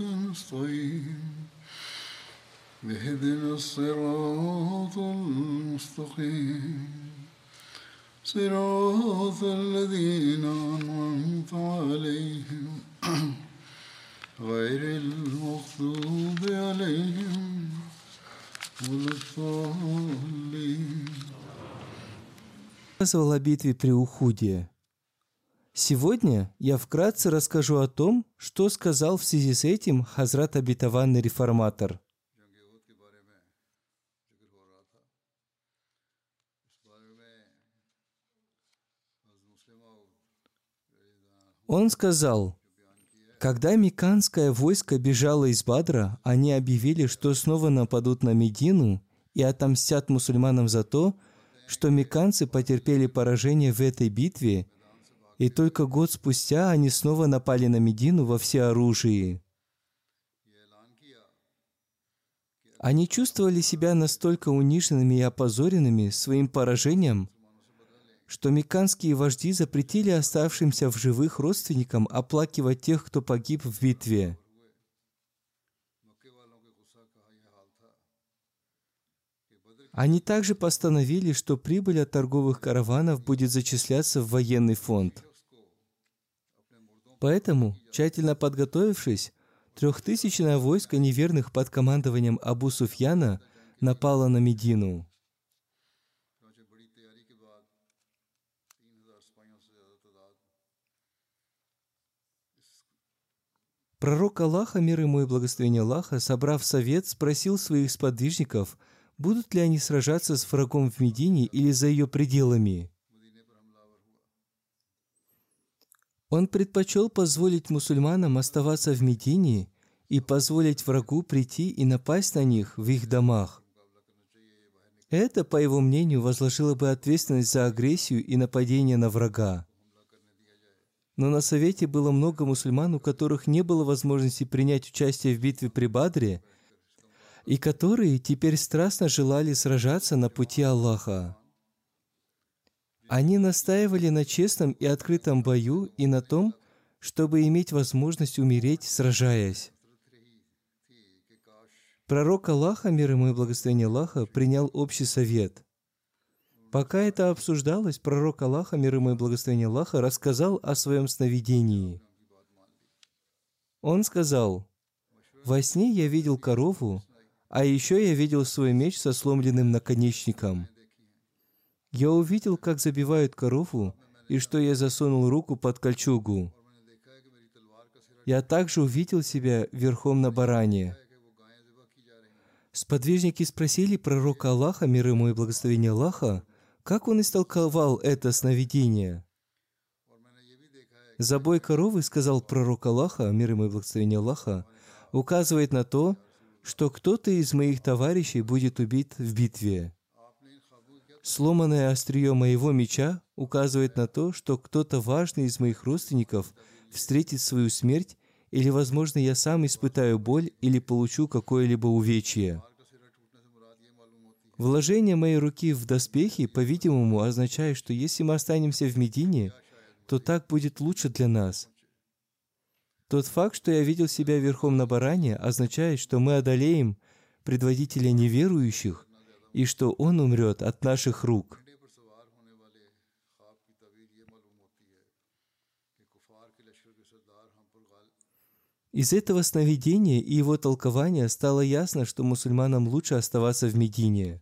نستعين اهدنا الصراط المستقيم صراط الذين أنعمت عليهم غير المغضوب عليهم ولا الضالين рассказывал о битве при Ухуде. Сегодня я вкратце расскажу о том, что сказал в связи с этим Хазрат Обетованный Реформатор. Он сказал, когда Миканское войско бежало из Бадра, они объявили, что снова нападут на Медину и отомстят мусульманам за то, что меканцы потерпели поражение в этой битве, и только год спустя они снова напали на Медину во всеоружии. Они чувствовали себя настолько униженными и опозоренными своим поражением, что меканские вожди запретили оставшимся в живых родственникам оплакивать тех, кто погиб в битве. Они также постановили, что прибыль от торговых караванов будет зачисляться в военный фонд. Поэтому, тщательно подготовившись, трехтысячное войско неверных под командованием Абу Суфьяна напало на Медину. Пророк Аллаха, мир ему и благословение Аллаха, собрав совет, спросил своих сподвижников – будут ли они сражаться с врагом в Медине или за ее пределами. Он предпочел позволить мусульманам оставаться в Медине и позволить врагу прийти и напасть на них в их домах. Это, по его мнению, возложило бы ответственность за агрессию и нападение на врага. Но на совете было много мусульман, у которых не было возможности принять участие в битве при Бадре – и которые теперь страстно желали сражаться на пути Аллаха. Они настаивали на честном и открытом бою и на том, чтобы иметь возможность умереть, сражаясь. Пророк Аллаха, мир ему и благословение Аллаха, принял общий совет. Пока это обсуждалось, пророк Аллаха, мир ему и благословение Аллаха, рассказал о своем сновидении. Он сказал, «Во сне я видел корову, а еще я видел свой меч со сломленным наконечником. Я увидел, как забивают корову, и что я засунул руку под кольчугу. Я также увидел себя верхом на баране. Сподвижники спросили пророка Аллаха, мир ему и благословение Аллаха, как он истолковал это сновидение. Забой коровы, сказал пророк Аллаха, мир ему и благословение Аллаха, указывает на то, что кто-то из моих товарищей будет убит в битве. Сломанное острие моего меча указывает на то, что кто-то важный из моих родственников встретит свою смерть, или, возможно, я сам испытаю боль или получу какое-либо увечье. Вложение моей руки в доспехи, по-видимому, означает, что если мы останемся в Медине, то так будет лучше для нас. Тот факт, что я видел себя верхом на баране, означает, что мы одолеем предводителя неверующих и что он умрет от наших рук. Из этого сновидения и его толкования стало ясно, что мусульманам лучше оставаться в Медине.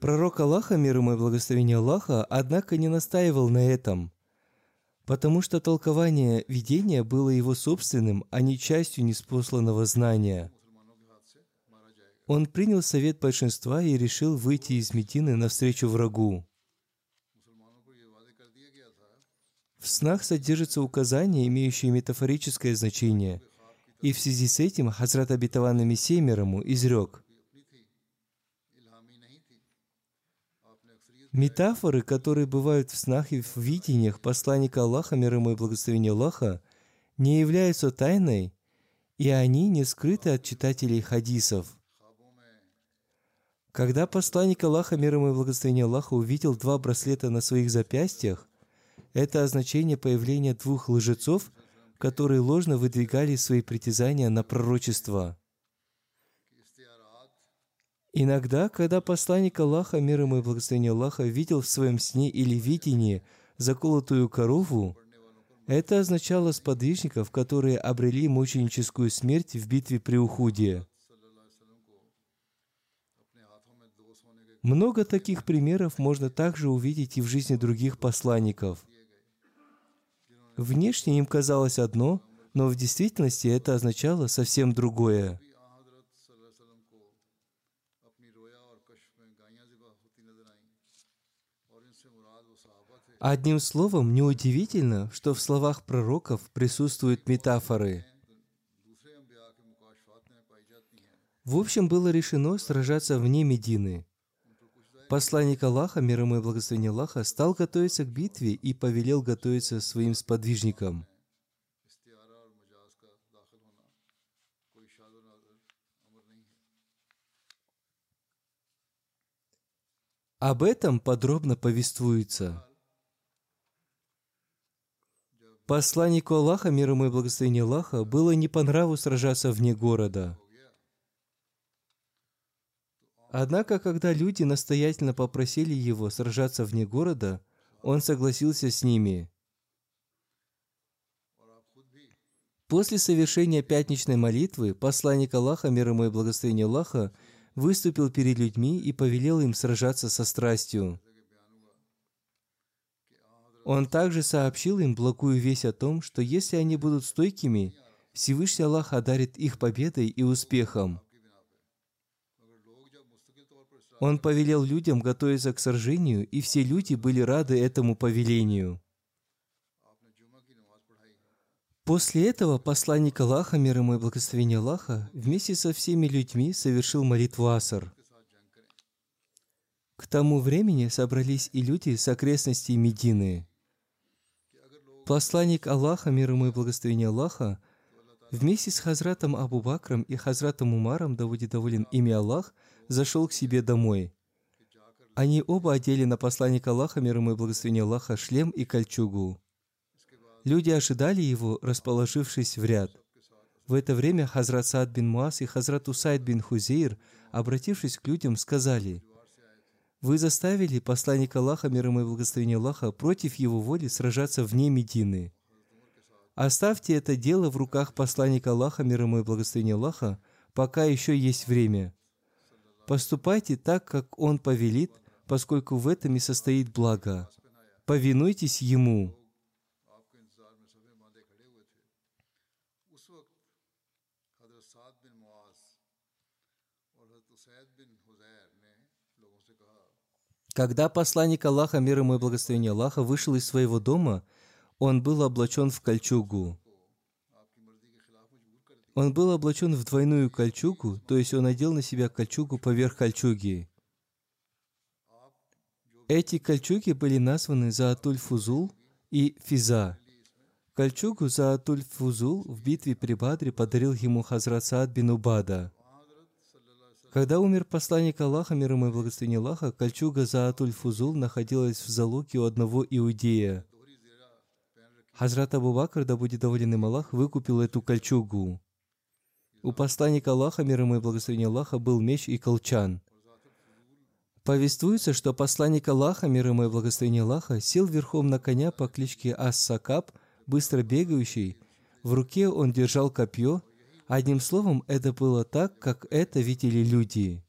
Пророк Аллаха, мир ему и благословение Аллаха, однако не настаивал на этом, потому что толкование видения было его собственным, а не частью неспосланного знания. Он принял совет большинства и решил выйти из Медины навстречу врагу. В снах содержатся указания, имеющие метафорическое значение, и в связи с этим Хазрат Абитаван Мессия мирому изрек Метафоры, которые бывают в снах и в видениях посланника Аллаха, мир ему и благословение Аллаха, не являются тайной, и они не скрыты от читателей хадисов. Когда посланник Аллаха, мир ему и благословение Аллаха, увидел два браслета на своих запястьях, это означение появления двух лжецов, которые ложно выдвигали свои притязания на пророчество – Иногда, когда посланник Аллаха, мир ему и благословение Аллаха, видел в своем сне или видении заколотую корову, это означало сподвижников, которые обрели мученическую смерть в битве при Ухуде. Много таких примеров можно также увидеть и в жизни других посланников. Внешне им казалось одно, но в действительности это означало совсем другое. Одним словом, неудивительно, что в словах пророков присутствуют метафоры. В общем, было решено сражаться вне Медины. Посланник Аллаха, мир ему и благословение Аллаха, стал готовиться к битве и повелел готовиться своим сподвижникам. Об этом подробно повествуется. Посланнику Аллаха, мир ему и благословение Аллаха, было не по нраву сражаться вне города. Однако, когда люди настоятельно попросили его сражаться вне города, он согласился с ними. После совершения пятничной молитвы посланник Аллаха, мир ему и благословение Аллаха, выступил перед людьми и повелел им сражаться со страстью – он также сообщил им благую весть о том, что если они будут стойкими, Всевышний Аллах одарит их победой и успехом. Он повелел людям готовиться к сражению, и все люди были рады этому повелению. После этого посланник Аллаха, мир ему и благословение Аллаха, вместе со всеми людьми совершил молитву Аср. К тому времени собрались и люди с окрестностей Медины – Посланник Аллаха, мир ему и благословение Аллаха, вместе с Хазратом Абу Бакром и Хазратом Умаром, да будет доволен ими Аллах, зашел к себе домой. Они оба одели на посланника Аллаха, мир ему и благословение Аллаха, шлем и кольчугу. Люди ожидали его, расположившись в ряд. В это время Хазрат Саад бин Муаз и Хазрат Усайд бин Хузейр, обратившись к людям, сказали – вы заставили посланника Аллаха, мир ему и благословение Аллаха, против его воли сражаться вне Медины. Оставьте это дело в руках посланника Аллаха, мир ему и благословение Аллаха, пока еще есть время. Поступайте так, как он повелит, поскольку в этом и состоит благо. Повинуйтесь ему. Когда посланник Аллаха, мир ему и благословение Аллаха, вышел из своего дома, он был облачен в кольчугу. Он был облачен в двойную кольчугу, то есть он надел на себя кольчугу поверх кольчуги. Эти кольчуги были названы Заатуль Фузул и Физа. Кольчугу Заатуль Фузул в битве при Бадре подарил ему Хазрат Саад бин Убада – когда умер посланник Аллаха, мир ему и благословение Аллаха, кольчуга Заатуль Фузул находилась в залоге у одного иудея. Хазрат Абу Бакр, да будет доволен им Аллах, выкупил эту кольчугу. У посланника Аллаха, мир ему и благословение Аллаха, был меч и колчан. Повествуется, что посланник Аллаха, мир ему и благословение Аллаха, сел верхом на коня по кличке Ас-Сакаб быстро бегающий, в руке он держал копье. Одним словом, это было так, как это видели люди.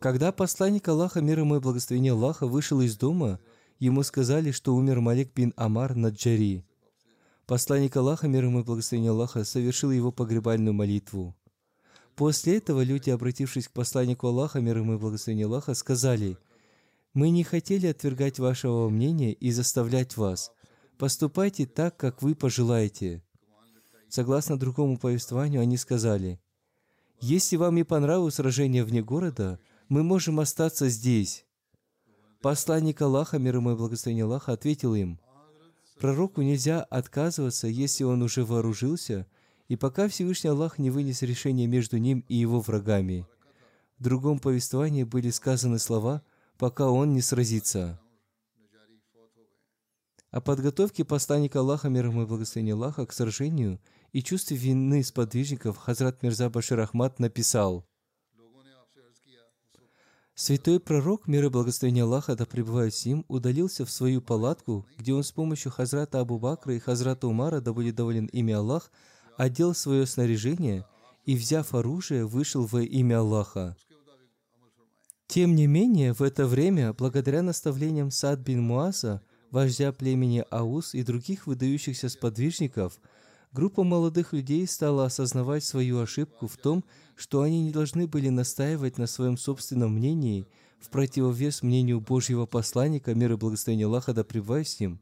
Когда посланник Аллаха, мир ему и благословение Аллаха, вышел из дома, ему сказали, что умер Малик бин Амар Наджари. Посланник Аллаха, мир ему и благословение Аллаха, совершил его погребальную молитву. После этого люди, обратившись к посланнику Аллаха, мир ему и благословение Аллаха, сказали, «Мы не хотели отвергать вашего мнения и заставлять вас. Поступайте так, как вы пожелаете». Согласно другому повествованию, они сказали, «Если вам не понравилось сражение вне города, мы можем остаться здесь». Посланник Аллаха, мир ему и благословение Аллаха, ответил им, «Пророку нельзя отказываться, если он уже вооружился, и пока Всевышний Аллах не вынес решение между ним и его врагами». В другом повествовании были сказаны слова «пока он не сразится». О подготовке посланника Аллаха, мир ему и благословение Аллаха, к сражению и чувстве вины сподвижников Хазрат Мирза Башир Ахмад написал – Святой пророк, мир и благословение Аллаха, да пребывает с ним, удалился в свою палатку, где он с помощью Хазрата Абу Бакра и Хазрата Умара, да будет доволен имя Аллах, одел свое снаряжение и, взяв оружие, вышел во имя Аллаха. Тем не менее, в это время, благодаря наставлениям Сад бин Муаза, вождя племени Аус и других выдающихся сподвижников – Группа молодых людей стала осознавать свою ошибку в том, что они не должны были настаивать на своем собственном мнении в противовес мнению Божьего посланника, мир и благословение Аллаха да пребывает с ним,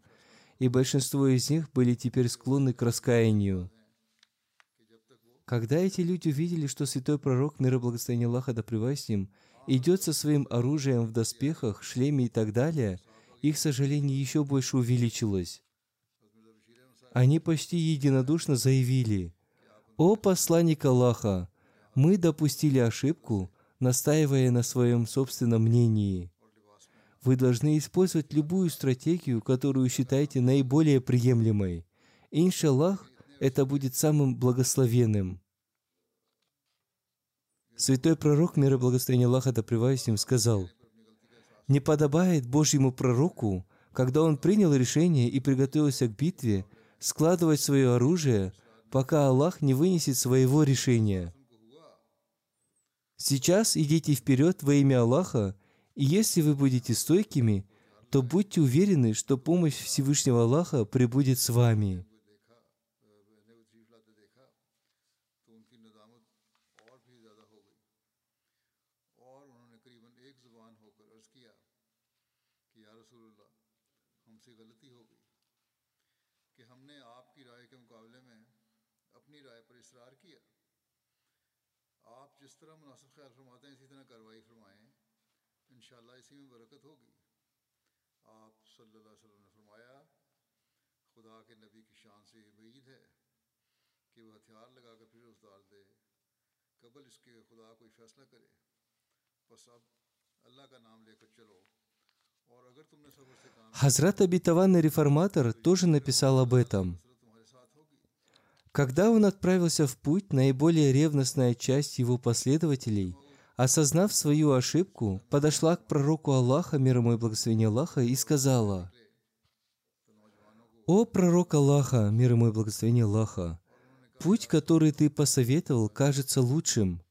и большинство из них были теперь склонны к раскаянию. Когда эти люди увидели, что святой пророк, мир и благословение Аллаха да пребывает с ним, идет со своим оружием в доспехах, шлеме и так далее, их сожаление еще больше увеличилось. Они почти единодушно заявили, «О посланник Аллаха, мы допустили ошибку, настаивая на своем собственном мнении. Вы должны использовать любую стратегию, которую считаете наиболее приемлемой. Иншаллах, это будет самым благословенным». Святой пророк, мир и благословение Аллаха, да с ним, сказал, «Не подобает Божьему пророку, когда он принял решение и приготовился к битве, складывать свое оружие, пока Аллах не вынесет своего решения. Сейчас идите вперед во имя Аллаха, и если вы будете стойкими, то будьте уверены, что помощь Всевышнего Аллаха прибудет с вами. Хазрат Абитаванный реформатор тоже написал об этом. Когда он отправился в путь, наиболее ревностная часть его последователей, осознав свою ошибку, подошла к пророку Аллаха, мир ему и благословение Аллаха, и сказала, «О пророк Аллаха, мир ему и благословение Аллаха, путь, который ты посоветовал, кажется лучшим.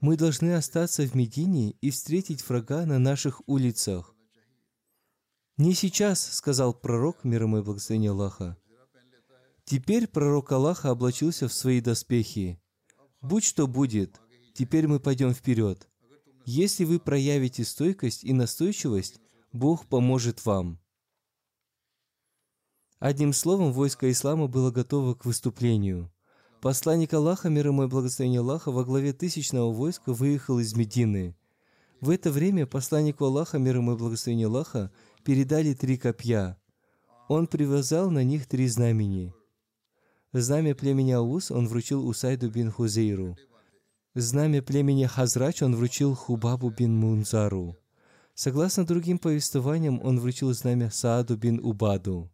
Мы должны остаться в Медине и встретить врага на наших улицах. «Не сейчас», — сказал пророк, мир ему и благословение Аллаха. Теперь пророк Аллаха облачился в свои доспехи. Будь что будет, теперь мы пойдем вперед. Если вы проявите стойкость и настойчивость, Бог поможет вам. Одним словом, войско ислама было готово к выступлению. Посланник Аллаха, мир ему и благословение Аллаха, во главе тысячного войска выехал из Медины. В это время посланнику Аллаха, мир ему и благословение Аллаха, передали три копья. Он привязал на них три знамени – Знамя племени Аус он вручил Усайду бин Хузейру. Знамя племени Хазрач он вручил Хубабу бин Мунзару. Согласно другим повествованиям, он вручил знамя Сааду бин Убаду.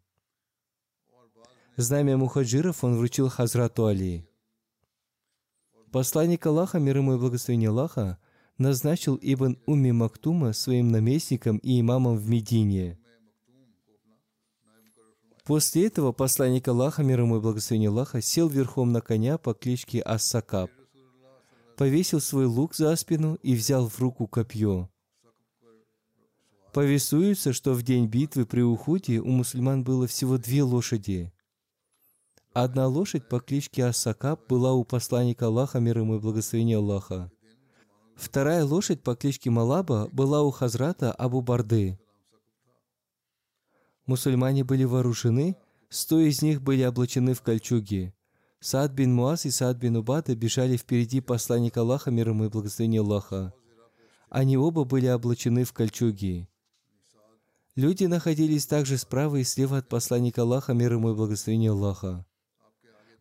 Знамя мухаджиров он вручил Хазрату Али. Посланник Аллаха, мир ему и благословение Аллаха, назначил Ибн Умми Мактума своим наместником и имамом в Медине – После этого посланник Аллаха, мир ему и благословение Аллаха, сел верхом на коня по кличке Ассакаб, повесил свой лук за спину и взял в руку копье. Повествуется, что в день битвы при Ухуде у мусульман было всего две лошади. Одна лошадь по кличке Ассакаб была у посланника Аллаха, мир ему и благословение Аллаха. Вторая лошадь по кличке Малаба была у Хазрата Абу Барды. Мусульмане были вооружены, сто из них были облачены в кольчуги. Саад бин Муаз и Саад бин Убада бежали впереди посланника Аллаха, ему и благословение Аллаха. Они оба были облачены в кольчуги. Люди находились также справа и слева от посланника Аллаха, мир ему и благословение Аллаха.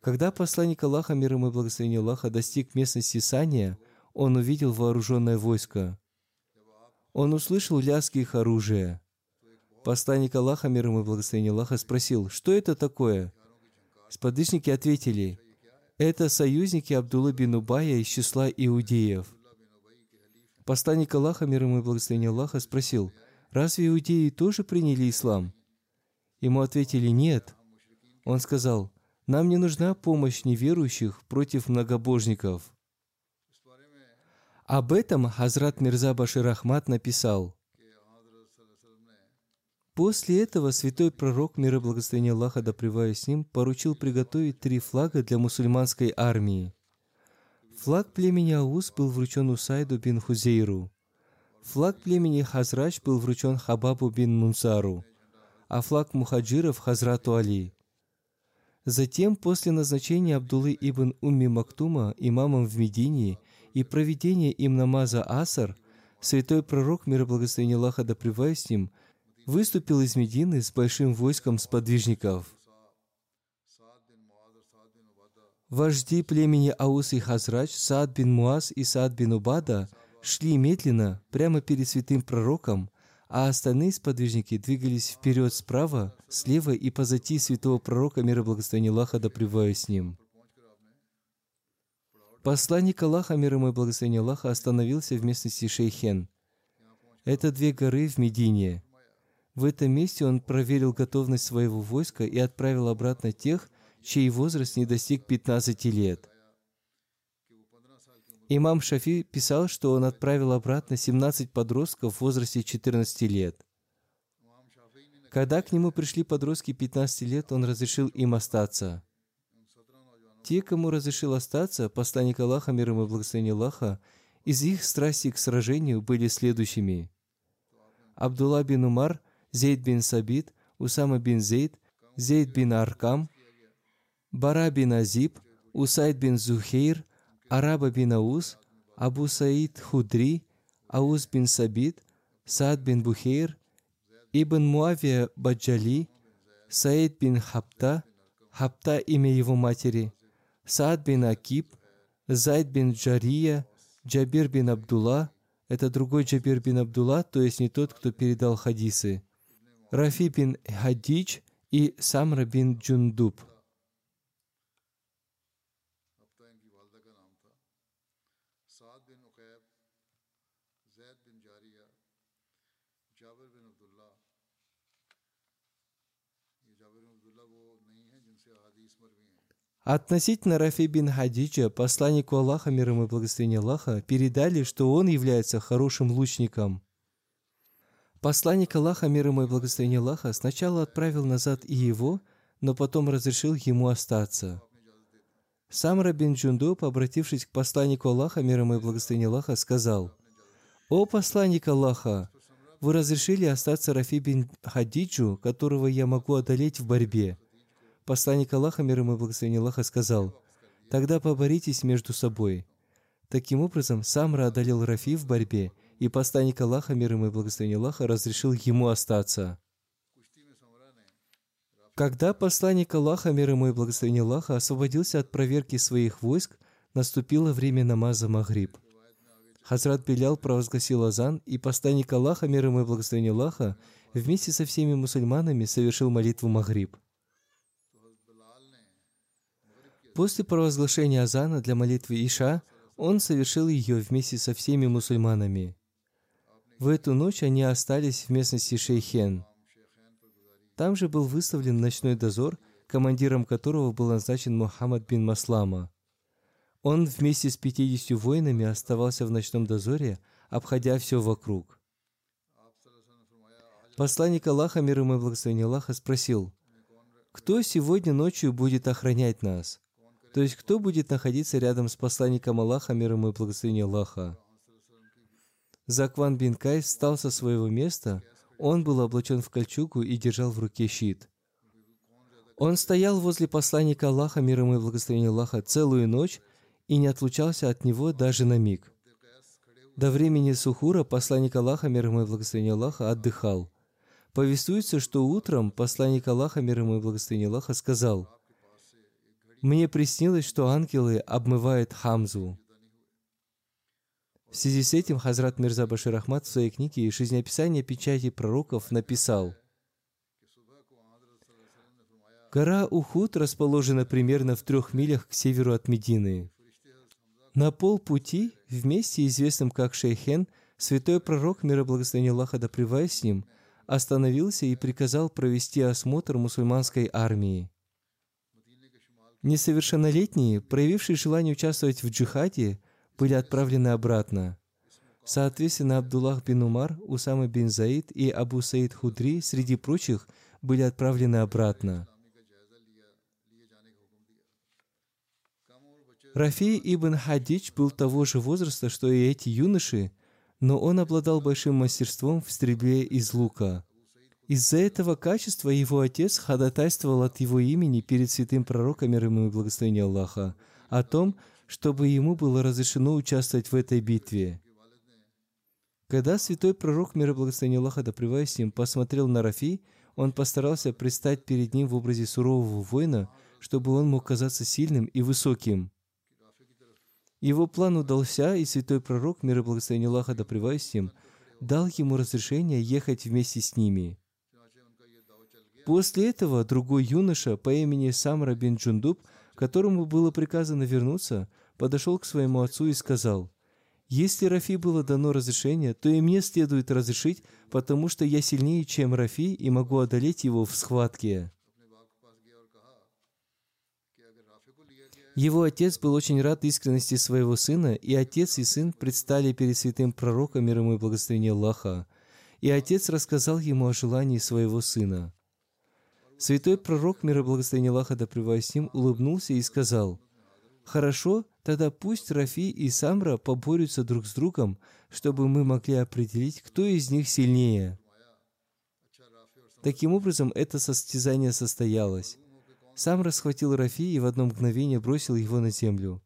Когда посланник Аллаха, мир ему и благословение Аллаха, достиг местности Сания – он увидел вооруженное войско. Он услышал лязг их оружия. Посланник Аллаха, мир ему и благословение Аллаха, спросил, что это такое? Сподвижники ответили, это союзники Абдулла бин Убая из числа иудеев. Посланник Аллаха, мир ему и благословение Аллаха, спросил, разве иудеи тоже приняли ислам? Ему ответили, нет. Он сказал, нам не нужна помощь неверующих против многобожников. Об этом Хазрат Мирза Башир Ахмад написал. После этого святой пророк, мир и благословение Аллаха, да с ним, поручил приготовить три флага для мусульманской армии. Флаг племени Ауз был вручен Усайду бин Хузейру. Флаг племени Хазрач был вручен Хабабу бин Мунсару, а флаг мухаджиров Хазрату Али. Затем, после назначения Абдуллы ибн Умми Мактума имамом в Медине – и проведение им намаза Асар, святой пророк, мир и благословение Аллаха да с ним, выступил из Медины с большим войском сподвижников. Вожди племени Аус и Хазрач, Саад бин Муаз и Саад бин Убада шли медленно, прямо перед святым пророком, а остальные сподвижники двигались вперед справа, слева и позади святого пророка, мир и благословение Аллаха да с ним. Посланник Аллаха, мир ему и благословение Аллаха, остановился в местности Шейхен. Это две горы в Медине. В этом месте он проверил готовность своего войска и отправил обратно тех, чей возраст не достиг 15 лет. Имам Шафи писал, что он отправил обратно 17 подростков в возрасте 14 лет. Когда к нему пришли подростки 15 лет, он разрешил им остаться – те, кому разрешил остаться, посланник Аллаха, мир ему и благословение Аллаха, из их страсти к сражению были следующими. Абдулла бин Умар, Зейд бин Сабит, Усама бин Зейд, Зейд бин Аркам, Бара бин Азиб, Усайд бин Зухейр, Араба бин Ауз, Абу Саид Худри, Ауз бин Сабит, Саад бин Бухейр, Ибн Муавия Баджали, Саид бин Хапта, Хапта имя его матери – Саад бин Акиб, Зайд бин Джария, Джабир бин Абдулла, это другой Джабир бин Абдулла, то есть не тот, кто передал хадисы, Рафи бин Хадидж и Самра бин Джундуб. Относительно Рафи бин Хадиджа, посланнику Аллаха, мир ему и благословение Аллаха, передали, что он является хорошим лучником. Посланник Аллаха, мир ему и благословение Аллаха, сначала отправил назад и его, но потом разрешил ему остаться. Сам Рабин Джундуб, обратившись к посланнику Аллаха, мир ему и благословение Аллаха, сказал, «О посланник Аллаха, вы разрешили остаться Рафи бин Хадиджу, которого я могу одолеть в борьбе. Посланник Аллаха, мир ему и благословение Аллаха, сказал, «Тогда поборитесь между собой». Таким образом, Самра одолел Рафи в борьбе, и посланник Аллаха, мир ему и благословение Аллаха, разрешил ему остаться. Когда посланник Аллаха, мир ему и благословение Аллаха, освободился от проверки своих войск, наступило время намаза Магриб. Хазрат Белял провозгласил азан, и посланник Аллаха, мир ему и благословение Аллаха, вместе со всеми мусульманами совершил молитву Магриб. После провозглашения азана для молитвы Иша, он совершил ее вместе со всеми мусульманами. В эту ночь они остались в местности Шейхен. Там же был выставлен ночной дозор, командиром которого был назначен Мухаммад бин Маслама. Он вместе с 50 воинами оставался в ночном дозоре, обходя все вокруг. Посланник Аллаха, мир ему и благословение Аллаха, спросил, «Кто сегодня ночью будет охранять нас?» То есть, кто будет находиться рядом с посланником Аллаха, мир ему и благословение Аллаха? Закван бин Кай встал со своего места, он был облачен в кольчугу и держал в руке щит. Он стоял возле посланника Аллаха, мир ему и благословение Аллаха, целую ночь и не отлучался от него даже на миг. До времени Сухура посланник Аллаха, мир ему и благословение Аллаха, отдыхал. Повествуется, что утром посланник Аллаха, мир ему и благословение Аллаха, сказал, «Мне приснилось, что ангелы обмывают Хамзу». В связи с этим Хазрат Мирза Башир Ахмад в своей книге «Жизнеописание печати пророков» написал, Гора Ухуд расположена примерно в трех милях к северу от Медины. На полпути, в месте, известном как Шейхен, святой пророк, мира благословения Аллаха да с ним, остановился и приказал провести осмотр мусульманской армии. Несовершеннолетние, проявившие желание участвовать в джихаде, были отправлены обратно. Соответственно, Абдуллах бин Умар, Усама бин Заид и Абу Саид Худри, среди прочих, были отправлены обратно. Рафи ибн Хадич был того же возраста, что и эти юноши, но он обладал большим мастерством в стрельбе из лука. Из-за этого качества его отец ходатайствовал от его имени перед святым пророком, мир ему и благословение Аллаха, о том, чтобы ему было разрешено участвовать в этой битве. Когда святой пророк, мир и благословение Аллаха, да с ним, посмотрел на Рафи, он постарался предстать перед ним в образе сурового воина, чтобы он мог казаться сильным и высоким. Его план удался, и святой пророк, мир и благословение Аллаха, да с ним, дал ему разрешение ехать вместе с ними. После этого другой юноша по имени Самра бин Джундуб, которому было приказано вернуться, подошел к своему отцу и сказал, «Если Рафи было дано разрешение, то и мне следует разрешить, потому что я сильнее, чем Рафи, и могу одолеть его в схватке». Его отец был очень рад искренности своего сына, и отец и сын предстали перед святым пророком, мир ему и благословение Аллаха. И отец рассказал ему о желании своего сына. Святой пророк, мир и благословение Аллаха да с ним, улыбнулся и сказал, «Хорошо, Тогда пусть Рафи и Самра поборются друг с другом, чтобы мы могли определить, кто из них сильнее. Таким образом, это состязание состоялось. Самра схватил Рафи и в одно мгновение бросил его на землю.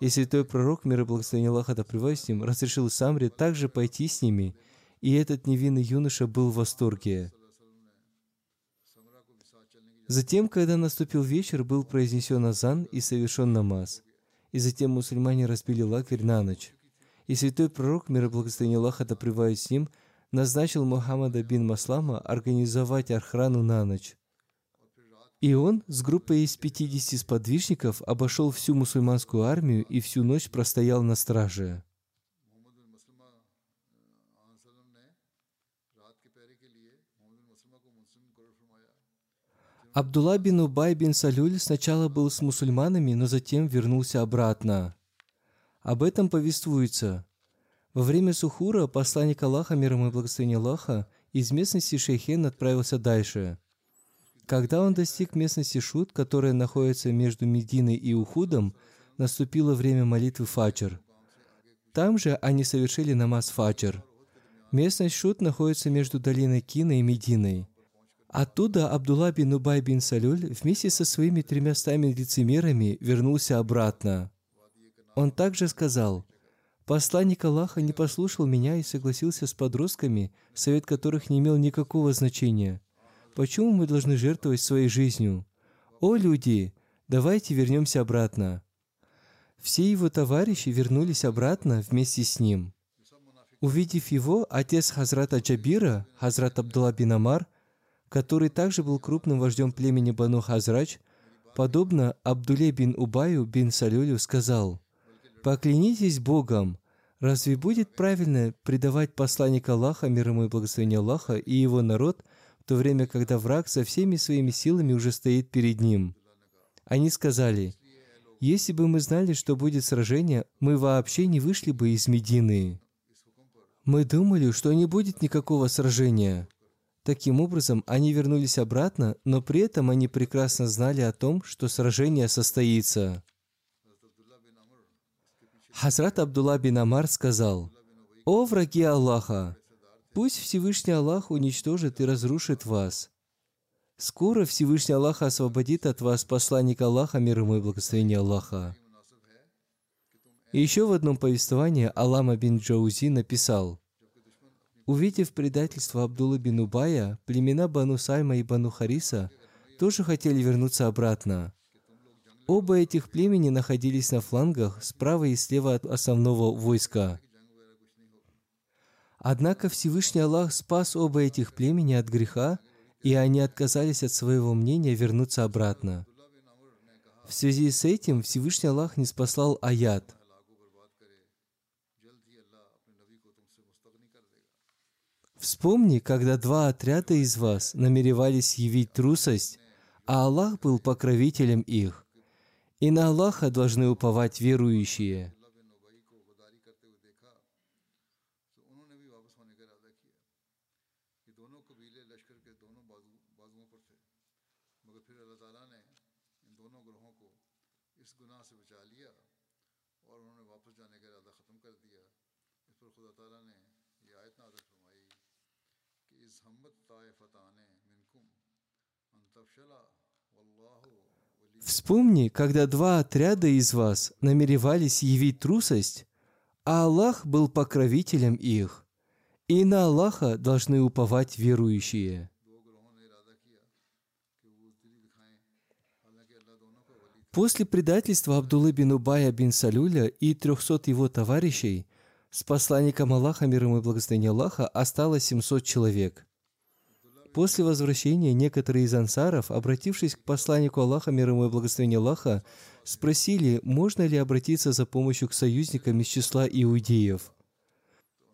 И святой пророк, мир и благословение Аллаха да с ним, разрешил Самре также пойти с ними, и этот невинный юноша был в восторге. Затем, когда наступил вечер, был произнесен азан и совершен намаз – и затем мусульмане разбили лагерь на ночь. И святой пророк, мир и благословение Аллаха, да с ним, назначил Мухаммада бин Маслама организовать охрану на ночь. И он с группой из 50 сподвижников обошел всю мусульманскую армию и всю ночь простоял на страже. Абдулла бин Убай бин Салюль сначала был с мусульманами, но затем вернулся обратно. Об этом повествуется. Во время Сухура посланник Аллаха, мир ему и благословение Аллаха, из местности Шейхен отправился дальше. Когда он достиг местности Шут, которая находится между Мединой и Ухудом, наступило время молитвы Фаджр. Там же они совершили намаз Фаджр. Местность Шут находится между долиной Кина и Мединой – Оттуда Абдулла бин Убай бин Салюль вместе со своими тремястами лицемерами вернулся обратно. Он также сказал, «Посланник Аллаха не послушал меня и согласился с подростками, совет которых не имел никакого значения. Почему мы должны жертвовать своей жизнью? О, люди, давайте вернемся обратно». Все его товарищи вернулись обратно вместе с ним. Увидев его, отец Хазрата Джабира, Хазрат Абдулла бин Амар, который также был крупным вождем племени Бану Хазрач, подобно Абдуле бин Убаю бин Салюлю сказал, «Поклянитесь Богом, разве будет правильно предавать посланника Аллаха, мир ему и благословение Аллаха, и его народ в то время, когда враг со всеми своими силами уже стоит перед ним. Они сказали, «Если бы мы знали, что будет сражение, мы вообще не вышли бы из Медины. Мы думали, что не будет никакого сражения». Таким образом, они вернулись обратно, но при этом они прекрасно знали о том, что сражение состоится. Хазрат Абдулла бин Амар сказал, «О враги Аллаха! Пусть Всевышний Аллах уничтожит и разрушит вас. Скоро Всевышний Аллах освободит от вас посланника Аллаха, мир ему и благословение Аллаха». И еще в одном повествовании Алама бин Джаузи написал, Увидев предательство Абдулла бин Убая, племена Бану Сальма и Бану Хариса тоже хотели вернуться обратно. Оба этих племени находились на флангах справа и слева от основного войска. Однако Всевышний Аллах спас оба этих племени от греха, и они отказались от своего мнения вернуться обратно. В связи с этим Всевышний Аллах не спаслал аят. Вспомни, когда два отряда из вас намеревались явить трусость, а Аллах был покровителем их. И на Аллаха должны уповать верующие. Вспомни, когда два отряда из вас намеревались явить трусость, а Аллах был покровителем их, и на Аллаха должны уповать верующие. После предательства Абдуллы бин Убая бин Салюля и трехсот его товарищей с посланником Аллаха, мир ему и благословение Аллаха, осталось 700 человек – После возвращения некоторые из ансаров, обратившись к посланнику Аллаха, мир ему и благословение Аллаха, спросили, можно ли обратиться за помощью к союзникам из числа иудеев.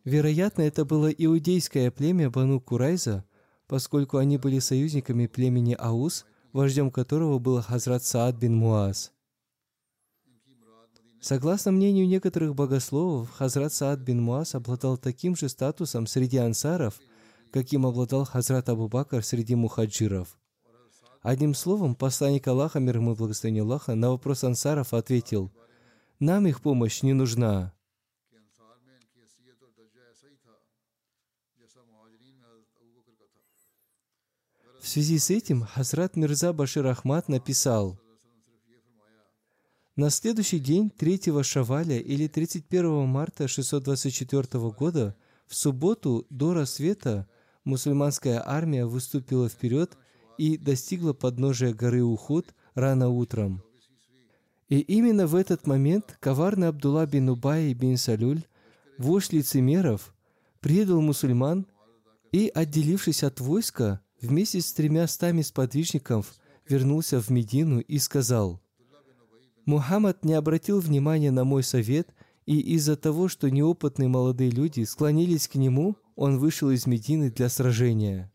Вероятно, это было иудейское племя Бану Курайза, поскольку они были союзниками племени Аус, вождем которого был Хазрат Саад бин Муаз. Согласно мнению некоторых богословов, Хазрат Саад бин Муаз обладал таким же статусом среди ансаров – каким обладал Хазрат Абу Бакр среди мухаджиров. Одним словом, посланник Аллаха, мир ему благословение Аллаха, на вопрос ансаров ответил, «Нам их помощь не нужна». В связи с этим Хазрат Мирза Башир Ахмад написал, на следующий день 3 Шаваля или 31 марта 624 года, в субботу до рассвета, мусульманская армия выступила вперед и достигла подножия горы Ухуд рано утром. И именно в этот момент коварный Абдулла бин Убай бин Салюль, вождь лицемеров, предал мусульман и, отделившись от войска, вместе с тремя стами сподвижников вернулся в Медину и сказал, «Мухаммад не обратил внимания на мой совет, и из-за того, что неопытные молодые люди склонились к нему, он вышел из Медины для сражения.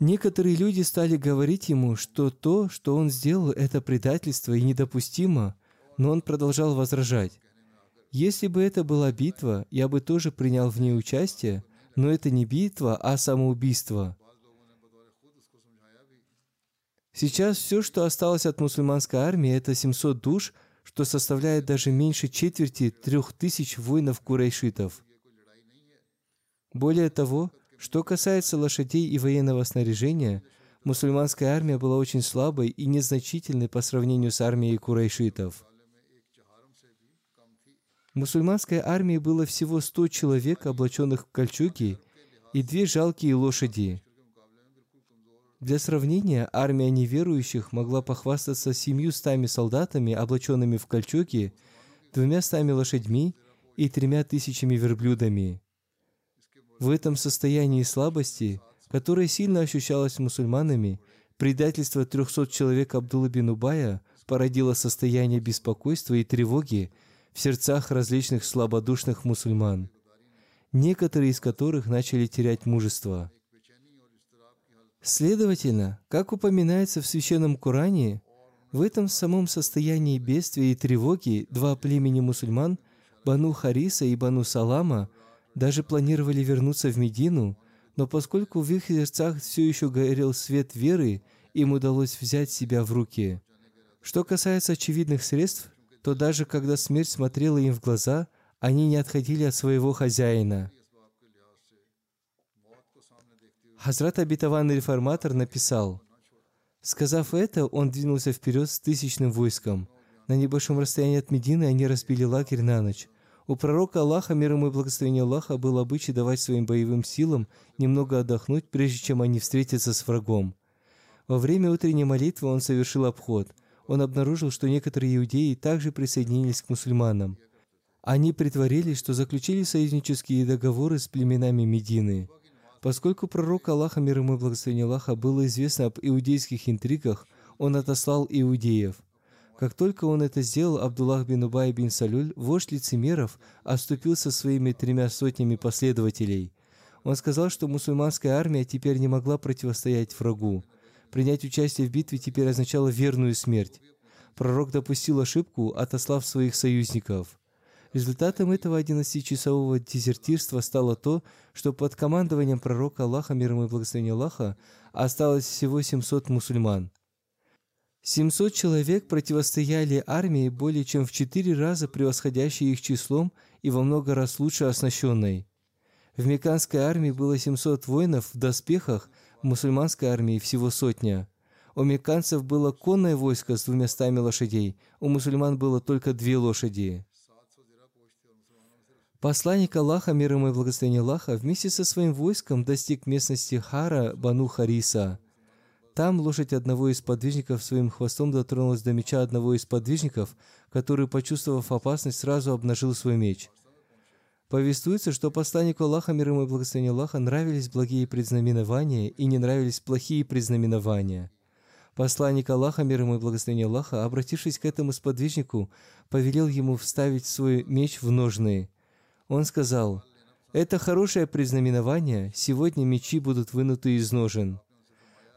Некоторые люди стали говорить ему, что то, что он сделал, это предательство и недопустимо, но он продолжал возражать. Если бы это была битва, я бы тоже принял в ней участие, но это не битва, а самоубийство. Сейчас все, что осталось от мусульманской армии, это 700 душ, что составляет даже меньше четверти трех тысяч воинов курайшитов. Более того, что касается лошадей и военного снаряжения, мусульманская армия была очень слабой и незначительной по сравнению с армией курайшитов. Мусульманской армии было всего 100 человек, облаченных в кольчуги, и две жалкие лошади. Для сравнения, армия неверующих могла похвастаться семью стами солдатами, облаченными в кольчуги, двумя стами лошадьми и тремя тысячами верблюдами. В этом состоянии слабости, которое сильно ощущалось мусульманами, предательство 300 человек Абдулла бин Убая породило состояние беспокойства и тревоги в сердцах различных слабодушных мусульман, некоторые из которых начали терять мужество. Следовательно, как упоминается в Священном Коране, в этом самом состоянии бедствия и тревоги два племени мусульман, Бану Хариса и Бану Салама, даже планировали вернуться в Медину, но поскольку в их сердцах все еще горел свет веры, им удалось взять себя в руки. Что касается очевидных средств, то даже когда смерть смотрела им в глаза, они не отходили от своего хозяина. Хазрат Абитаванный реформатор написал, Сказав это, он двинулся вперед с тысячным войском. На небольшом расстоянии от Медины они разбили лагерь на ночь. У пророка Аллаха, мир ему и благословение Аллаха, был обычай давать своим боевым силам немного отдохнуть, прежде чем они встретятся с врагом. Во время утренней молитвы он совершил обход. Он обнаружил, что некоторые иудеи также присоединились к мусульманам. Они притворились, что заключили союзнические договоры с племенами Медины. Поскольку пророк Аллаха, мир ему и благословение Аллаха, было известно об иудейских интригах, он отослал иудеев. Как только он это сделал, Абдуллах бин Убай бин Салюль, вождь лицемеров, отступил своими тремя сотнями последователей. Он сказал, что мусульманская армия теперь не могла противостоять врагу. Принять участие в битве теперь означало верную смерть. Пророк допустил ошибку, отослав своих союзников. Результатом этого 11-часового дезертирства стало то, что под командованием пророка Аллаха, мир ему и благословение Аллаха, осталось всего 700 мусульман. 700 человек противостояли армии более чем в четыре раза превосходящей их числом и во много раз лучше оснащенной. В Меканской армии было 700 воинов в доспехах, в мусульманской армии всего сотня. У меканцев было конное войско с двумя стами лошадей, у мусульман было только две лошади. Посланник Аллаха, мир ему и благословение Аллаха, вместе со своим войском достиг местности Хара Бану Хариса. Там лошадь одного из подвижников своим хвостом дотронулась до меча одного из подвижников, который, почувствовав опасность, сразу обнажил свой меч. Повествуется, что посланнику Аллаха, мир ему и благословение Аллаха, нравились благие предзнаменования и не нравились плохие предзнаменования. Посланник Аллаха, мир ему и благословение Аллаха, обратившись к этому сподвижнику, повелел ему вставить свой меч в ножны – он сказал, «Это хорошее признаменование, сегодня мечи будут вынуты из ножен».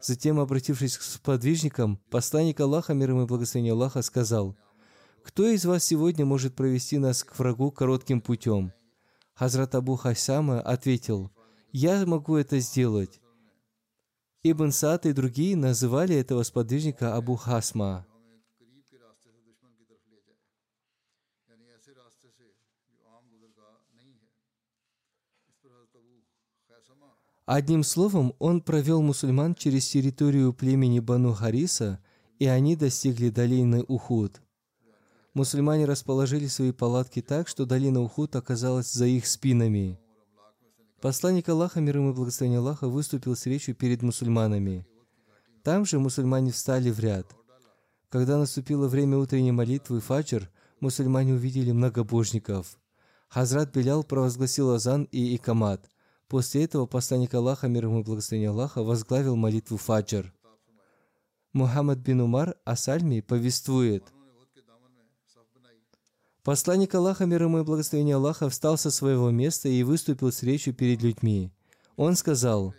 Затем, обратившись к сподвижникам, посланник Аллаха, мир ему и благословение Аллаха, сказал, «Кто из вас сегодня может провести нас к врагу коротким путем?» Хазрат Абу Хасама ответил, «Я могу это сделать». Ибн Саад и другие называли этого сподвижника Абу Хасма. Одним словом, он провел мусульман через территорию племени Бану Хариса, и они достигли долины Ухуд. Мусульмане расположили свои палатки так, что долина Ухуд оказалась за их спинами. Посланник Аллаха, мир ему и благословение Аллаха, выступил с речью перед мусульманами. Там же мусульмане встали в ряд. Когда наступило время утренней молитвы фаджр, мусульмане увидели многобожников. Хазрат Белял провозгласил азан и икамат – После этого посланник Аллаха, мир ему и благословение Аллаха, возглавил молитву фаджр. Мухаммад бин Умар Асальми повествует. Посланник Аллаха, мир ему и благословение Аллаха, встал со своего места и выступил с речью перед людьми. Он сказал,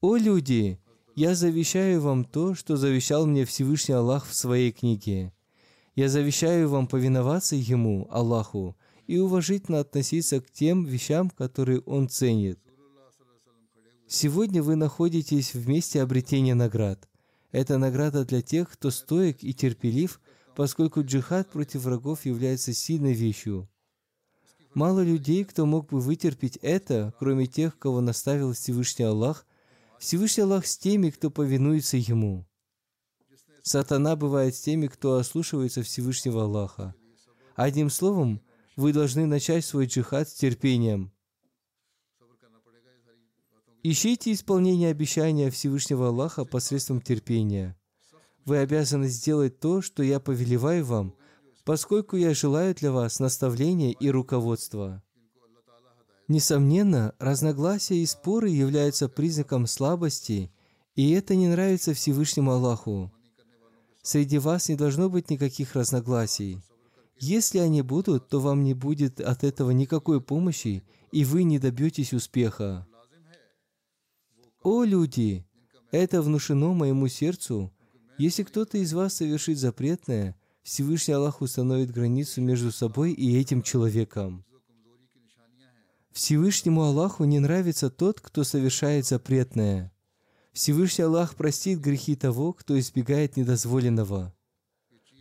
«О люди, я завещаю вам то, что завещал мне Всевышний Аллах в своей книге. Я завещаю вам повиноваться Ему, Аллаху, и уважительно относиться к тем вещам, которые Он ценит. Сегодня вы находитесь в месте обретения наград. Это награда для тех, кто стоек и терпелив, поскольку джихад против врагов является сильной вещью. Мало людей, кто мог бы вытерпеть это, кроме тех, кого наставил Всевышний Аллах. Всевышний Аллах с теми, кто повинуется Ему. Сатана бывает с теми, кто ослушивается Всевышнего Аллаха. Одним словом, вы должны начать свой джихад с терпением. Ищите исполнение обещания Всевышнего Аллаха посредством терпения. Вы обязаны сделать то, что я повелеваю вам, поскольку я желаю для вас наставления и руководства. Несомненно, разногласия и споры являются признаком слабости, и это не нравится Всевышнему Аллаху. Среди вас не должно быть никаких разногласий. Если они будут, то вам не будет от этого никакой помощи, и вы не добьетесь успеха. «О люди! Это внушено моему сердцу. Если кто-то из вас совершит запретное, Всевышний Аллах установит границу между собой и этим человеком. Всевышнему Аллаху не нравится тот, кто совершает запретное. Всевышний Аллах простит грехи того, кто избегает недозволенного.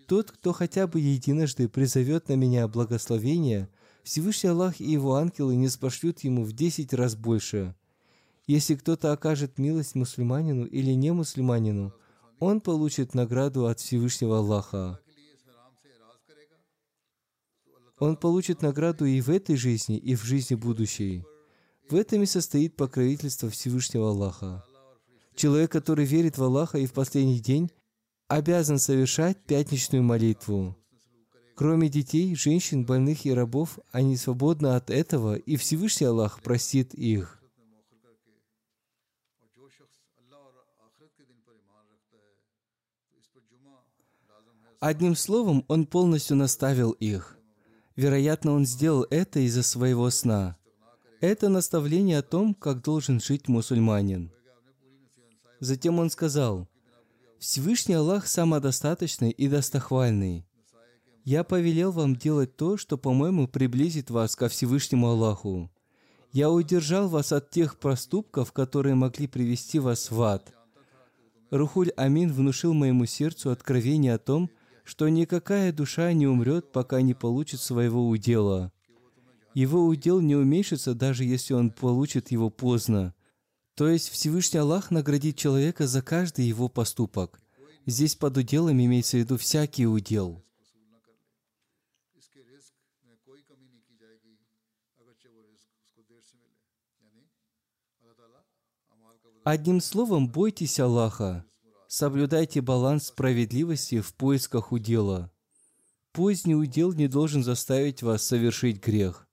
Тот, кто хотя бы единожды призовет на меня благословение, Всевышний Аллах и его ангелы не спошлют ему в десять раз больше. Если кто-то окажет милость мусульманину или не мусульманину, он получит награду от Всевышнего Аллаха. Он получит награду и в этой жизни, и в жизни будущей. В этом и состоит покровительство Всевышнего Аллаха. Человек, который верит в Аллаха и в последний день, обязан совершать пятничную молитву. Кроме детей, женщин, больных и рабов, они свободны от этого, и Всевышний Аллах простит их. Одним словом, он полностью наставил их. Вероятно, он сделал это из-за своего сна. Это наставление о том, как должен жить мусульманин. Затем он сказал, «Всевышний Аллах самодостаточный и достохвальный. Я повелел вам делать то, что, по-моему, приблизит вас ко Всевышнему Аллаху. Я удержал вас от тех проступков, которые могли привести вас в ад. Рухуль Амин внушил моему сердцу откровение о том, что никакая душа не умрет, пока не получит своего удела. Его удел не уменьшится, даже если он получит его поздно. То есть Всевышний Аллах наградит человека за каждый его поступок. Здесь под уделом имеется в виду всякий удел. Одним словом, бойтесь Аллаха. Соблюдайте баланс справедливости в поисках удела. Поздний удел не должен заставить вас совершить грех.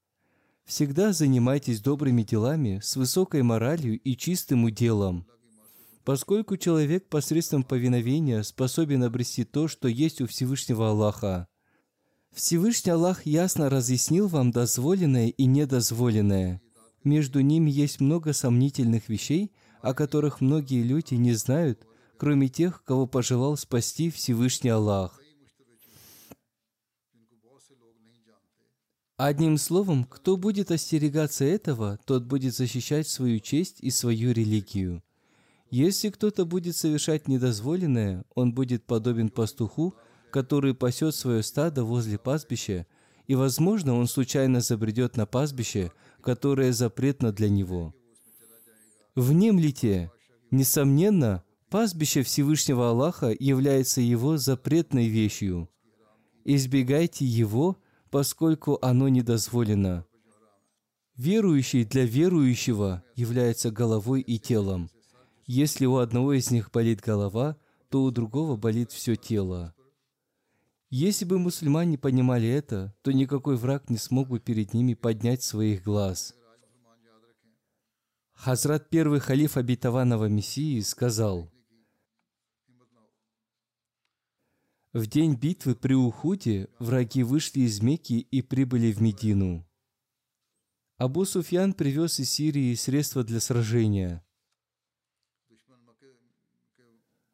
Всегда занимайтесь добрыми делами с высокой моралью и чистым уделом. Поскольку человек посредством повиновения способен обрести то, что есть у Всевышнего Аллаха. Всевышний Аллах ясно разъяснил вам дозволенное и недозволенное. Между ними есть много сомнительных вещей – о которых многие люди не знают, кроме тех, кого пожелал спасти Всевышний Аллах. Одним словом, кто будет остерегаться этого, тот будет защищать свою честь и свою религию. Если кто-то будет совершать недозволенное, он будет подобен пастуху, который пасет свое стадо возле пастбища, и, возможно, он случайно забредет на пастбище, которое запретно для него. Внемлите! Несомненно, пастбище Всевышнего Аллаха является его запретной вещью. Избегайте его, поскольку оно недозволено. Верующий для верующего является головой и телом. Если у одного из них болит голова, то у другого болит все тело. Если бы мусульмане понимали это, то никакой враг не смог бы перед ними поднять своих глаз – Хазрат первый халиф обетованного Мессии сказал, В день битвы при Ухуде враги вышли из Мекки и прибыли в Медину. Абу Суфьян привез из Сирии средства для сражения.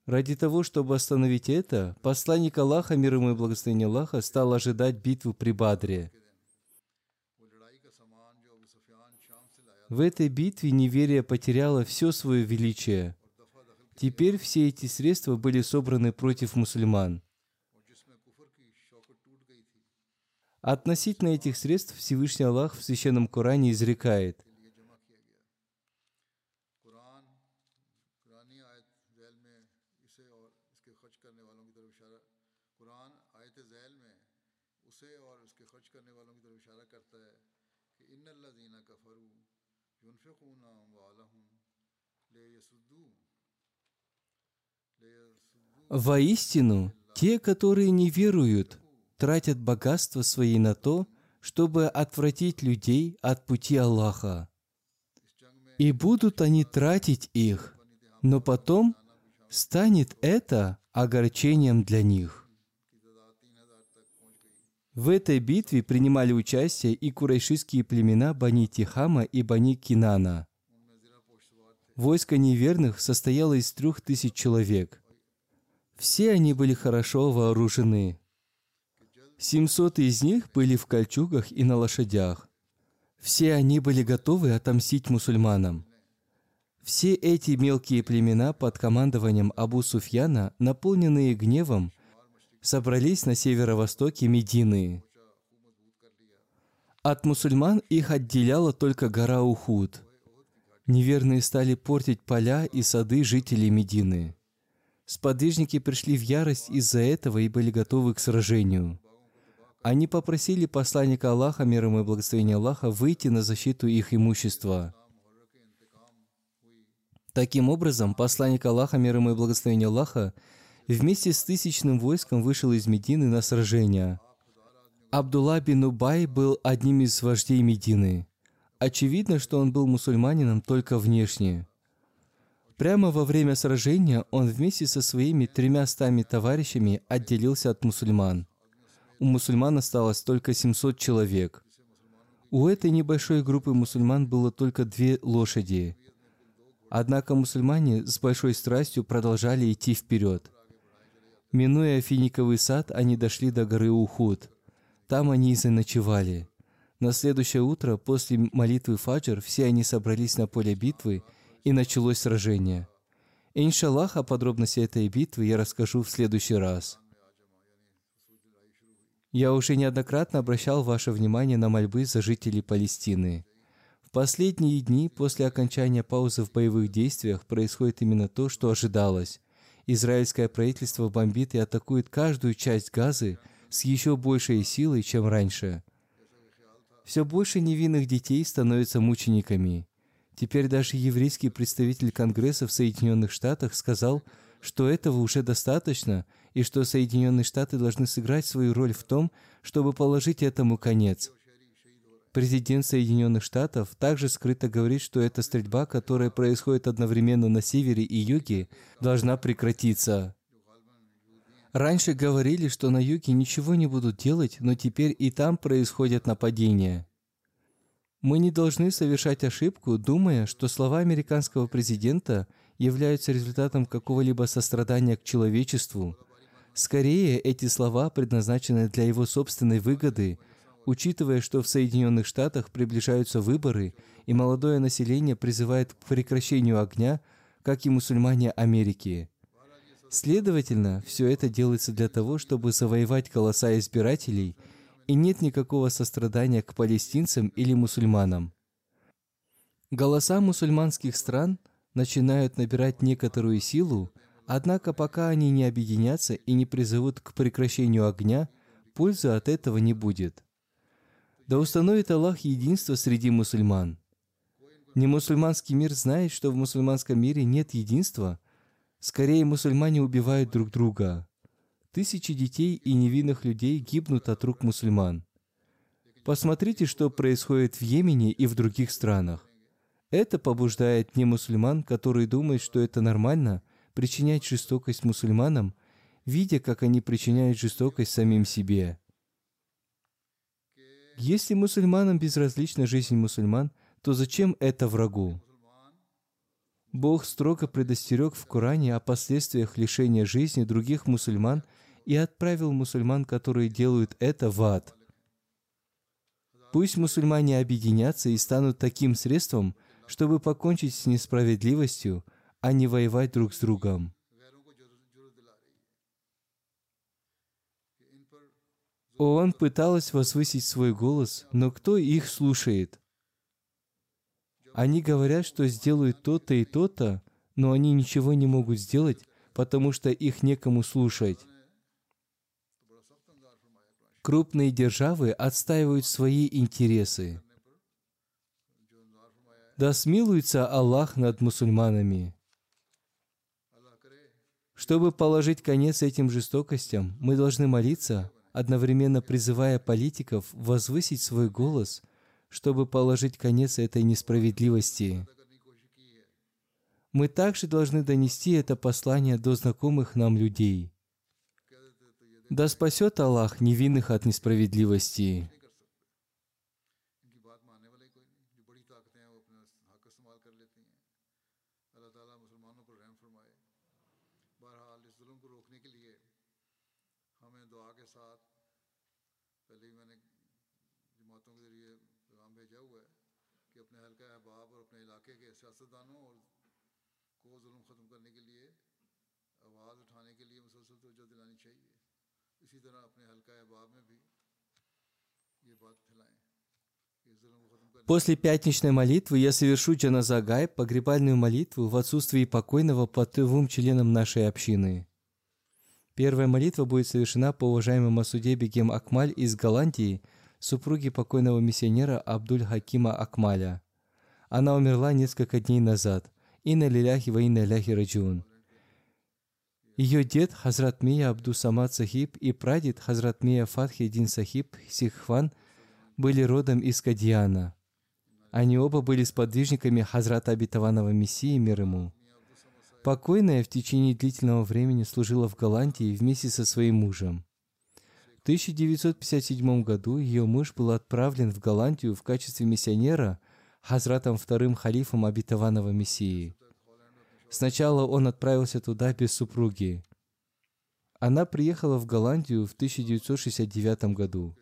Ради того, чтобы остановить это, посланник Аллаха, мир ему и благословение Аллаха, стал ожидать битву при Бадре – В этой битве неверие потеряло все свое величие. Теперь все эти средства были собраны против мусульман. Относительно этих средств Всевышний Аллах в Священном Коране изрекает. Воистину, те, которые не веруют, тратят богатство свои на то, чтобы отвратить людей от пути Аллаха. И будут они тратить их, но потом станет это огорчением для них. В этой битве принимали участие и курайшистские племена Бани Тихама и Бани Кинана. Войско неверных состояло из трех тысяч человек. Все они были хорошо вооружены. Семьсот из них были в кольчугах и на лошадях. Все они были готовы отомстить мусульманам. Все эти мелкие племена под командованием Абу Суфьяна, наполненные гневом, собрались на северо-востоке Медины. От мусульман их отделяла только гора Ухуд. Неверные стали портить поля и сады жителей Медины. Сподвижники пришли в ярость из-за этого и были готовы к сражению. Они попросили посланника Аллаха, мир ему и благословения Аллаха, выйти на защиту их имущества. Таким образом, посланник Аллаха, мир ему и благословения Аллаха, вместе с тысячным войском вышел из Медины на сражение. Абдулла бин Убай был одним из вождей Медины. Очевидно, что он был мусульманином только внешне. Прямо во время сражения он вместе со своими тремя стами товарищами отделился от мусульман – у мусульман осталось только 700 человек. У этой небольшой группы мусульман было только две лошади. Однако мусульмане с большой страстью продолжали идти вперед. Минуя финиковый сад, они дошли до горы Ухуд. Там они и заночевали. На следующее утро, после молитвы Фаджр, все они собрались на поле битвы, и началось сражение. Иншаллах, о подробности этой битвы я расскажу в следующий раз – я уже неоднократно обращал ваше внимание на мольбы за жителей Палестины. В последние дни после окончания паузы в боевых действиях происходит именно то, что ожидалось. Израильское правительство бомбит и атакует каждую часть Газы с еще большей силой, чем раньше. Все больше невинных детей становятся мучениками. Теперь даже еврейский представитель Конгресса в Соединенных Штатах сказал, что этого уже достаточно, и что Соединенные Штаты должны сыграть свою роль в том, чтобы положить этому конец. Президент Соединенных Штатов также скрыто говорит, что эта стрельба, которая происходит одновременно на севере и юге, должна прекратиться. Раньше говорили, что на юге ничего не будут делать, но теперь и там происходят нападения. Мы не должны совершать ошибку, думая, что слова американского президента – являются результатом какого-либо сострадания к человечеству. Скорее, эти слова предназначены для его собственной выгоды, учитывая, что в Соединенных Штатах приближаются выборы, и молодое население призывает к прекращению огня, как и мусульмане Америки. Следовательно, все это делается для того, чтобы завоевать голоса избирателей, и нет никакого сострадания к палестинцам или мусульманам. Голоса мусульманских стран – начинают набирать некоторую силу, однако пока они не объединятся и не призовут к прекращению огня, пользы от этого не будет. Да установит Аллах единство среди мусульман. Не мусульманский мир знает, что в мусульманском мире нет единства. Скорее, мусульмане убивают друг друга. Тысячи детей и невинных людей гибнут от рук мусульман. Посмотрите, что происходит в Йемене и в других странах. Это побуждает не мусульман, которые думают, что это нормально, причинять жестокость мусульманам, видя, как они причиняют жестокость самим себе. Если мусульманам безразлична жизнь мусульман, то зачем это врагу? Бог строго предостерег в Коране о последствиях лишения жизни других мусульман и отправил мусульман, которые делают это, в ад. Пусть мусульмане объединятся и станут таким средством, чтобы покончить с несправедливостью, а не воевать друг с другом. ООН пыталась возвысить свой голос, но кто их слушает? Они говорят, что сделают то-то и то-то, но они ничего не могут сделать, потому что их некому слушать. Крупные державы отстаивают свои интересы. Да смилуется Аллах над мусульманами. Чтобы положить конец этим жестокостям, мы должны молиться, одновременно призывая политиков возвысить свой голос, чтобы положить конец этой несправедливости. Мы также должны донести это послание до знакомых нам людей. Да спасет Аллах невинных от несправедливости. После пятничной молитвы я совершу джаназагай, погребальную молитву в отсутствии покойного по двум членам нашей общины. Первая молитва будет совершена по уважаемому Масуде Бегем Акмаль из Голландии, супруги покойного миссионера Абдуль Хакима Акмаля. Она умерла несколько дней назад. Инна лиляхи ва инна ляхи раджун. Ее дед Хазрат Мия Абду Самад Сахиб и прадед Хазрат Мия Фатхи Дин Сахиб Сихван были родом из Кадьяна. Они оба были сподвижниками Хазрата Обетованного Мессии мир ему. Покойная в течение длительного времени служила в Голландии вместе со своим мужем. В 1957 году ее муж был отправлен в Голландию в качестве миссионера Хазратом вторым халифом Обетованного Мессии. Сначала он отправился туда без супруги. Она приехала в Голландию в 1969 году.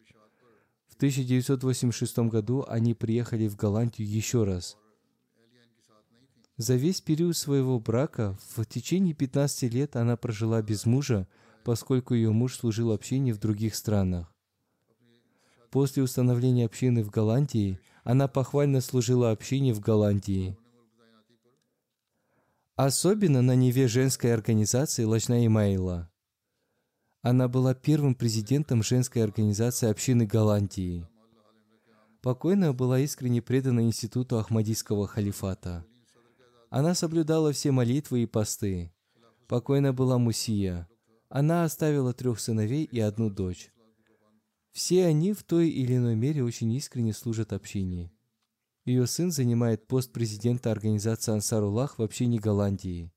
В 1986 году они приехали в Голландию еще раз. За весь период своего брака, в течение 15 лет она прожила без мужа, поскольку ее муж служил общине в других странах. После установления общины в Голландии, она похвально служила общине в Голландии. Особенно на Неве женской организации Лачна Имайла. Она была первым президентом женской организации общины Голландии. Покойная была искренне предана институту Ахмадийского халифата. Она соблюдала все молитвы и посты. Покойна была Мусия. Она оставила трех сыновей и одну дочь. Все они в той или иной мере очень искренне служат общине. Ее сын занимает пост президента организации Ансаруллах в общине Голландии.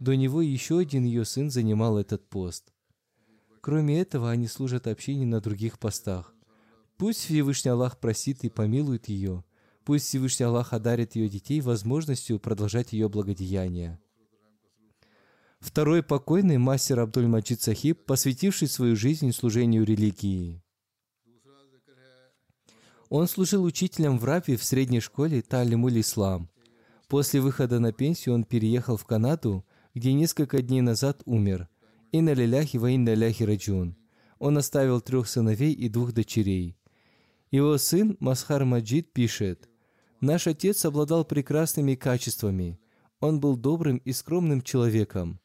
До него еще один ее сын занимал этот пост. Кроме этого, они служат общине на других постах. Пусть Всевышний Аллах просит и помилует ее. Пусть Всевышний Аллах одарит ее детей возможностью продолжать ее благодеяния. Второй покойный мастер Абдуль-Маджид Сахиб, посвятивший свою жизнь служению религии. Он служил учителем в Рапе в средней школе Талимуль Ислам. После выхода на пенсию он переехал в Канаду, где несколько дней назад умер. Инна лиляхи ва ляхи раджун. Он оставил трех сыновей и двух дочерей. Его сын Масхар Маджид пишет, «Наш отец обладал прекрасными качествами. Он был добрым и скромным человеком.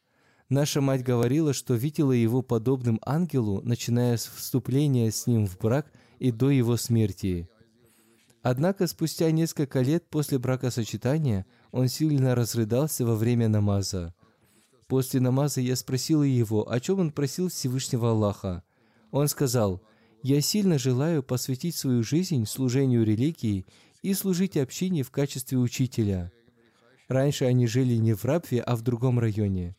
Наша мать говорила, что видела его подобным ангелу, начиная с вступления с ним в брак и до его смерти. Однако спустя несколько лет после бракосочетания он сильно разрыдался во время намаза. После намаза я спросила его, о чем он просил Всевышнего Аллаха. Он сказал, «Я сильно желаю посвятить свою жизнь служению религии и служить общине в качестве учителя». Раньше они жили не в Рабве, а в другом районе.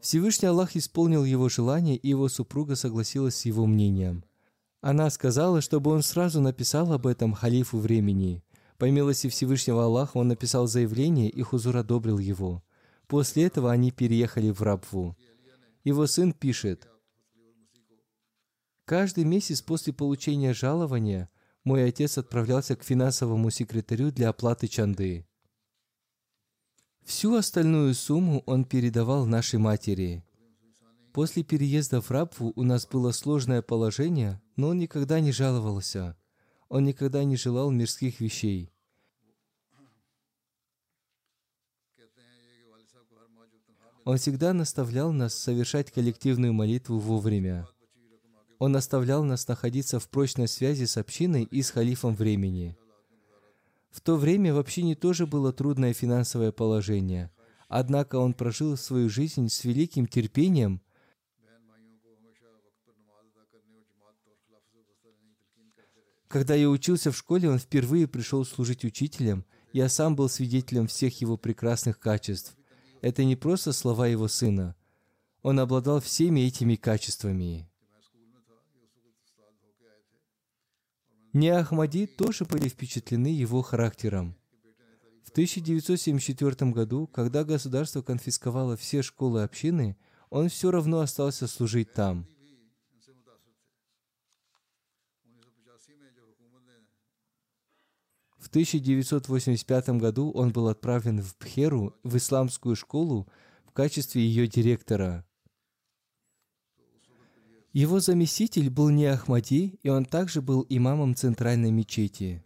Всевышний Аллах исполнил его желание, и его супруга согласилась с его мнением. Она сказала, чтобы он сразу написал об этом халифу времени. По милости Всевышнего Аллаха он написал заявление, и Хузур одобрил его. После этого они переехали в Рабву. Его сын пишет, «Каждый месяц после получения жалования мой отец отправлялся к финансовому секретарю для оплаты чанды. Всю остальную сумму он передавал нашей матери. После переезда в Рабву у нас было сложное положение, но он никогда не жаловался. Он никогда не желал мирских вещей. Он всегда наставлял нас совершать коллективную молитву вовремя. Он наставлял нас находиться в прочной связи с общиной и с халифом времени. В то время в общине тоже было трудное финансовое положение. Однако он прожил свою жизнь с великим терпением. Когда я учился в школе, он впервые пришел служить учителем. Я сам был свидетелем всех его прекрасных качеств. Это не просто слова его сына. Он обладал всеми этими качествами. Не Ахмади тоже были впечатлены его характером. В 1974 году, когда государство конфисковало все школы общины, он все равно остался служить там. В 1985 году он был отправлен в Пхеру, в исламскую школу, в качестве ее директора. Его заместитель был не Ахмади, и он также был имамом центральной мечети.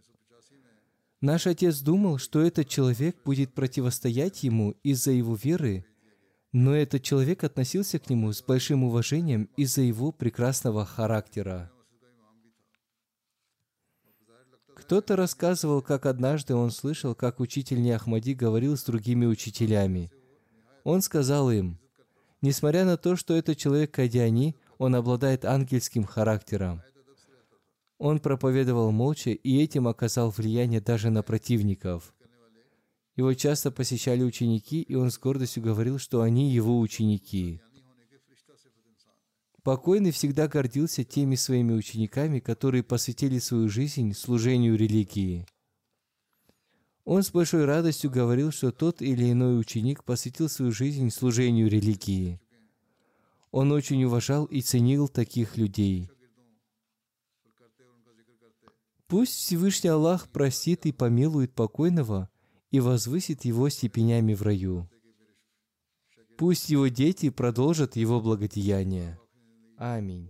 Наш отец думал, что этот человек будет противостоять ему из-за его веры, но этот человек относился к нему с большим уважением из-за его прекрасного характера. Кто-то рассказывал, как однажды он слышал, как учитель Неахмади говорил с другими учителями. Он сказал им, несмотря на то, что этот человек Кадиани, он обладает ангельским характером. Он проповедовал молча и этим оказал влияние даже на противников. Его часто посещали ученики, и он с гордостью говорил, что они его ученики. Покойный всегда гордился теми своими учениками, которые посвятили свою жизнь служению религии. Он с большой радостью говорил, что тот или иной ученик посвятил свою жизнь служению религии. Он очень уважал и ценил таких людей. Пусть Всевышний Аллах простит и помилует покойного и возвысит его степенями в раю. Пусть его дети продолжат его благодеяния. Аминь.